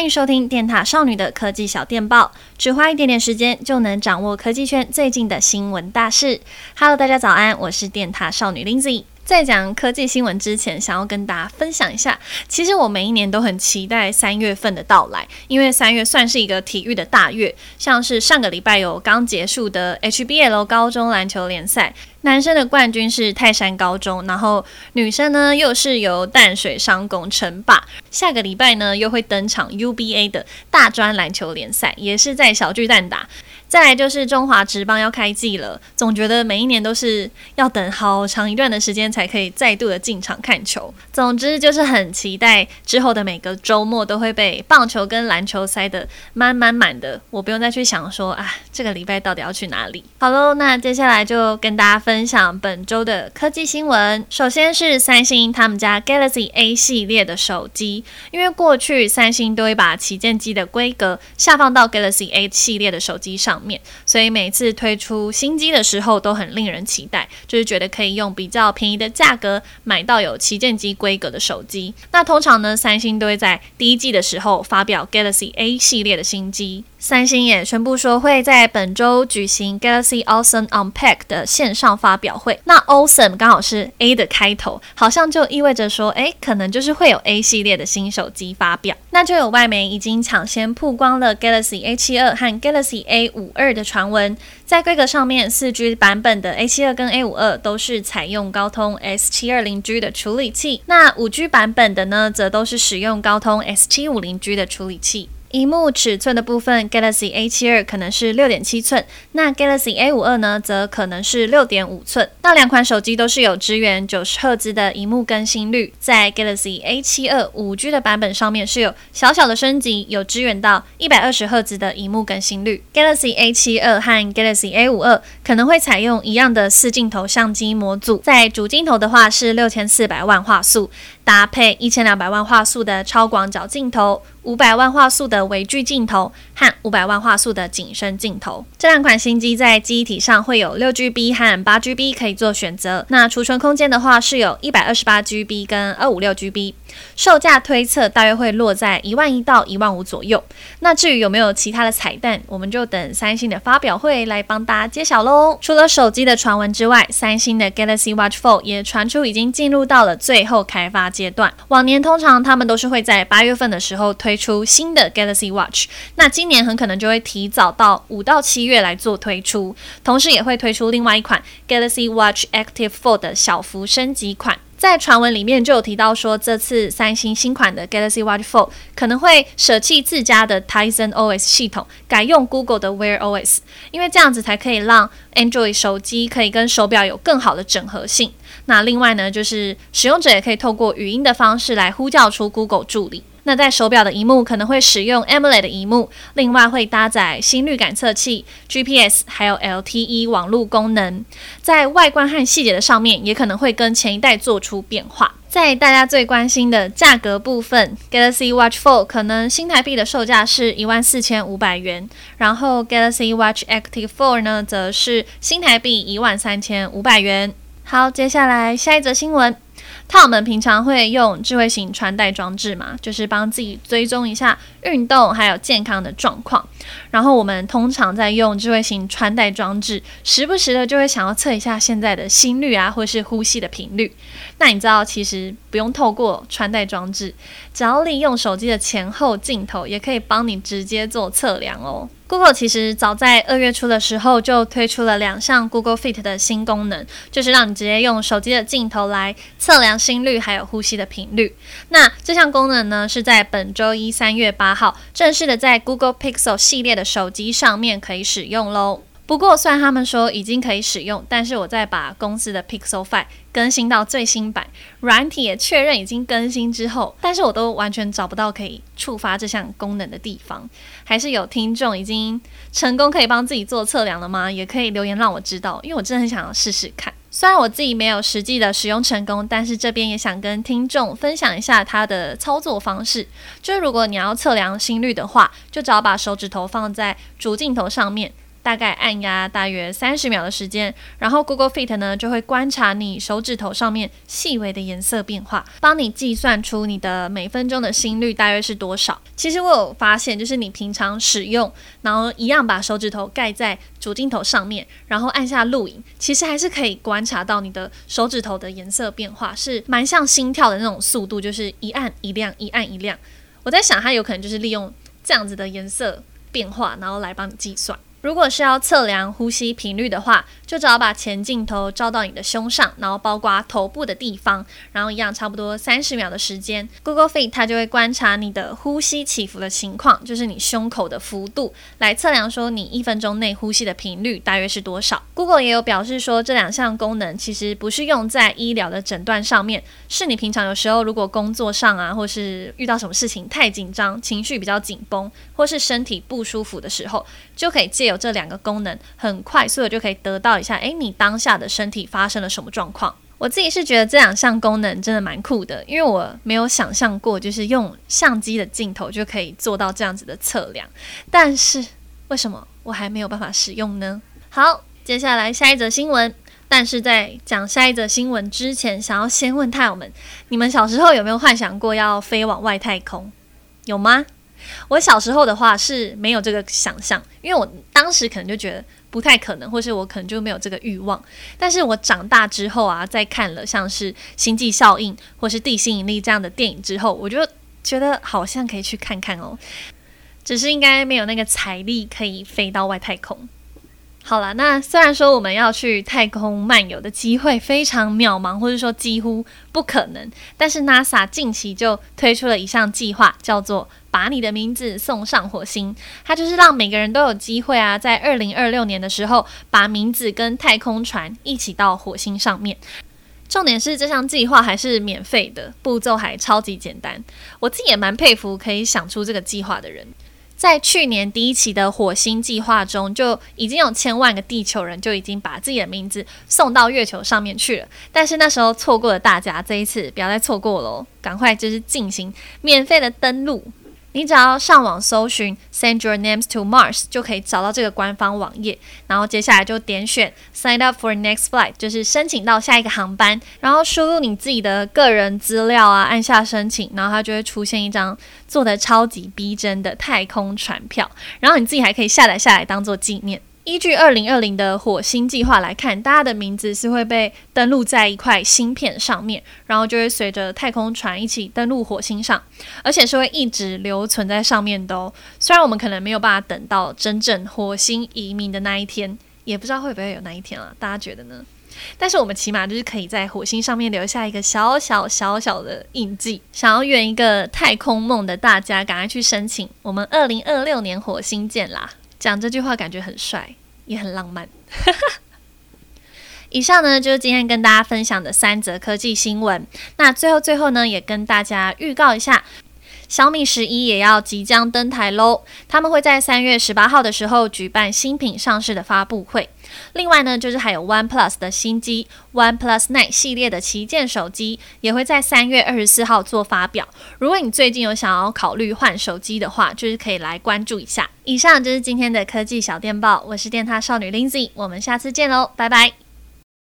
欢迎收听电塔少女的科技小电报，只花一点点时间就能掌握科技圈最近的新闻大事。Hello，大家早安，我是电塔少女 Lindsay。在讲科技新闻之前，想要跟大家分享一下，其实我每一年都很期待三月份的到来，因为三月算是一个体育的大月，像是上个礼拜有刚结束的 HBL 高中篮球联赛，男生的冠军是泰山高中，然后女生呢又是由淡水商工称霸，下个礼拜呢又会登场 UBA 的大专篮球联赛，也是在小巨蛋打。再来就是中华职棒要开季了，总觉得每一年都是要等好长一段的时间才可以再度的进场看球。总之就是很期待之后的每个周末都会被棒球跟篮球塞得满满满的，我不用再去想说啊，这个礼拜到底要去哪里。好喽，那接下来就跟大家分享本周的科技新闻。首先是三星他们家 Galaxy A 系列的手机，因为过去三星都会把旗舰机的规格下放到 Galaxy A 系列的手机上面，所以每次推出新机的时候都很令人期待，就是觉得可以用比较便宜的价格买到有旗舰机规格的手机。那通常呢，三星都会在第一季的时候发表 Galaxy A 系列的新机。三星也宣布说会在本周举行 Galaxy Awesome Unpack 的线上发表会。那 Awesome 刚好是 A 的开头，好像就意味着说，诶，可能就是会有 A 系列的新手机发表。那就有外媒已经抢先曝光了 Galaxy A72 和 Galaxy A52 的传闻。在规格上面，四 G 版本的 A72 跟 A52 都是采用高通 S720G 的处理器，那五 G 版本的呢，则都是使用高通 S750G 的处理器。荧幕尺寸的部分，Galaxy A72 可能是六点七寸，那 Galaxy A52 呢，则可能是六点五寸。那两款手机都是有支援九十赫兹的荧幕更新率，在 Galaxy A72 五 G 的版本上面是有小小的升级，有支援到一百二十赫兹的荧幕更新率。Galaxy A72 和 Galaxy A52 可能会采用一样的四镜头相机模组，在主镜头的话是六千四百万画素，搭配一千两百万画素的超广角镜头。五百万画素的微距镜头和五百万画素的景深镜头，这两款新机在机体上会有六 GB 和八 GB 可以做选择。那储存空间的话是有一百二十八 GB 跟二五六 GB。售价推测大约会落在一万一到一万五左右。那至于有没有其他的彩蛋，我们就等三星的发表会来帮大家揭晓喽。除了手机的传闻之外，三星的 Galaxy Watch 4也传出已经进入到了最后开发阶段。往年通常他们都是会在八月份的时候推推出新的 Galaxy Watch，那今年很可能就会提早到五到七月来做推出，同时也会推出另外一款 Galaxy Watch Active Four 的小幅升级款。在传闻里面就有提到说，这次三星新款的 Galaxy Watch 4可能会舍弃自家的 Tizen OS 系统，改用 Google 的 Wear OS，因为这样子才可以让 Android 手机可以跟手表有更好的整合性。那另外呢，就是使用者也可以透过语音的方式来呼叫出 Google 助理。那在手表的荧幕可能会使用 AMOLED 的荧幕，另外会搭载心率感测器、GPS 还有 LTE 网络功能。在外观和细节的上面，也可能会跟前一代做出变化。在大家最关心的价格部分，Galaxy Watch 4可能新台币的售价是一万四千五百元，然后 Galaxy Watch Active 4呢，则是新台币一万三千五百元。好，接下来下一则新闻。那我们平常会用智慧型穿戴装置嘛，就是帮自己追踪一下运动还有健康的状况。然后我们通常在用智慧型穿戴装置，时不时的就会想要测一下现在的心率啊，或是呼吸的频率。那你知道，其实不用透过穿戴装置，只要利用手机的前后镜头，也可以帮你直接做测量哦。Google 其实早在二月初的时候就推出了两项 Google Fit 的新功能，就是让你直接用手机的镜头来测量心率还有呼吸的频率。那这项功能呢，是在本周一三月八号正式的在 Google Pixel 系列的手机上面可以使用喽。不过，虽然他们说已经可以使用，但是我在把公司的 Pixel Five 更新到最新版，软体也确认已经更新之后，但是我都完全找不到可以触发这项功能的地方。还是有听众已经成功可以帮自己做测量了吗？也可以留言让我知道，因为我真的很想要试试看。虽然我自己没有实际的使用成功，但是这边也想跟听众分享一下它的操作方式。就是如果你要测量心率的话，就只要把手指头放在主镜头上面。大概按压大约三十秒的时间，然后 Google Fit 呢就会观察你手指头上面细微的颜色变化，帮你计算出你的每分钟的心率大约是多少。其实我有发现，就是你平常使用，然后一样把手指头盖在主镜头上面，然后按下录影，其实还是可以观察到你的手指头的颜色变化，是蛮像心跳的那种速度，就是一按一亮，一按一亮。我在想，它有可能就是利用这样子的颜色变化，然后来帮你计算。如果是要测量呼吸频率的话，就只要把前镜头照到你的胸上，然后包括头部的地方，然后一样差不多三十秒的时间，Google Fit 它就会观察你的呼吸起伏的情况，就是你胸口的幅度，来测量说你一分钟内呼吸的频率大约是多少。Google 也有表示说，这两项功能其实不是用在医疗的诊断上面，是你平常有时候如果工作上啊，或是遇到什么事情太紧张，情绪比较紧绷，或是身体不舒服的时候，就可以借。有这两个功能，很快速的就可以得到一下，诶，你当下的身体发生了什么状况？我自己是觉得这两项功能真的蛮酷的，因为我没有想象过，就是用相机的镜头就可以做到这样子的测量。但是为什么我还没有办法使用呢？好，接下来下一则新闻。但是在讲下一则新闻之前，想要先问太友们，你们小时候有没有幻想过要飞往外太空？有吗？我小时候的话是没有这个想象，因为我当时可能就觉得不太可能，或是我可能就没有这个欲望。但是我长大之后啊，在看了像是《星际效应》或是《地心引力》这样的电影之后，我就觉得好像可以去看看哦。只是应该没有那个财力可以飞到外太空。好了，那虽然说我们要去太空漫游的机会非常渺茫，或者说几乎不可能，但是 NASA 近期就推出了一项计划，叫做“把你的名字送上火星”。它就是让每个人都有机会啊，在二零二六年的时候，把名字跟太空船一起到火星上面。重点是这项计划还是免费的，步骤还超级简单。我自己也蛮佩服可以想出这个计划的人。在去年第一期的火星计划中，就已经有千万个地球人就已经把自己的名字送到月球上面去了。但是那时候错过了大家，这一次不要再错过喽，赶快就是进行免费的登录。你只要上网搜寻 “Send your names to Mars” 就可以找到这个官方网页，然后接下来就点选 “Sign up for next flight”，就是申请到下一个航班，然后输入你自己的个人资料啊，按下申请，然后它就会出现一张做的超级逼真的太空船票，然后你自己还可以下载下来当做纪念。依据二零二零的火星计划来看，大家的名字是会被登录在一块芯片上面，然后就会随着太空船一起登陆火星上，而且是会一直留存在上面的哦。虽然我们可能没有办法等到真正火星移民的那一天，也不知道会不会有那一天啊？大家觉得呢？但是我们起码就是可以在火星上面留下一个小小小小的印记。想要圆一个太空梦的大家，赶快去申请，我们二零二六年火星见啦！讲这句话感觉很帅，也很浪漫。以上呢就是今天跟大家分享的三则科技新闻。那最后最后呢，也跟大家预告一下，小米十一也要即将登台喽。他们会在三月十八号的时候举办新品上市的发布会。另外呢，就是还有 OnePlus 的新机 OnePlus Nine 系列的旗舰手机也会在三月二十四号做发表。如果你最近有想要考虑换手机的话，就是可以来关注一下。以上就是今天的科技小电报，我是电獭少女 Lindsay，我们下次见喽，拜拜。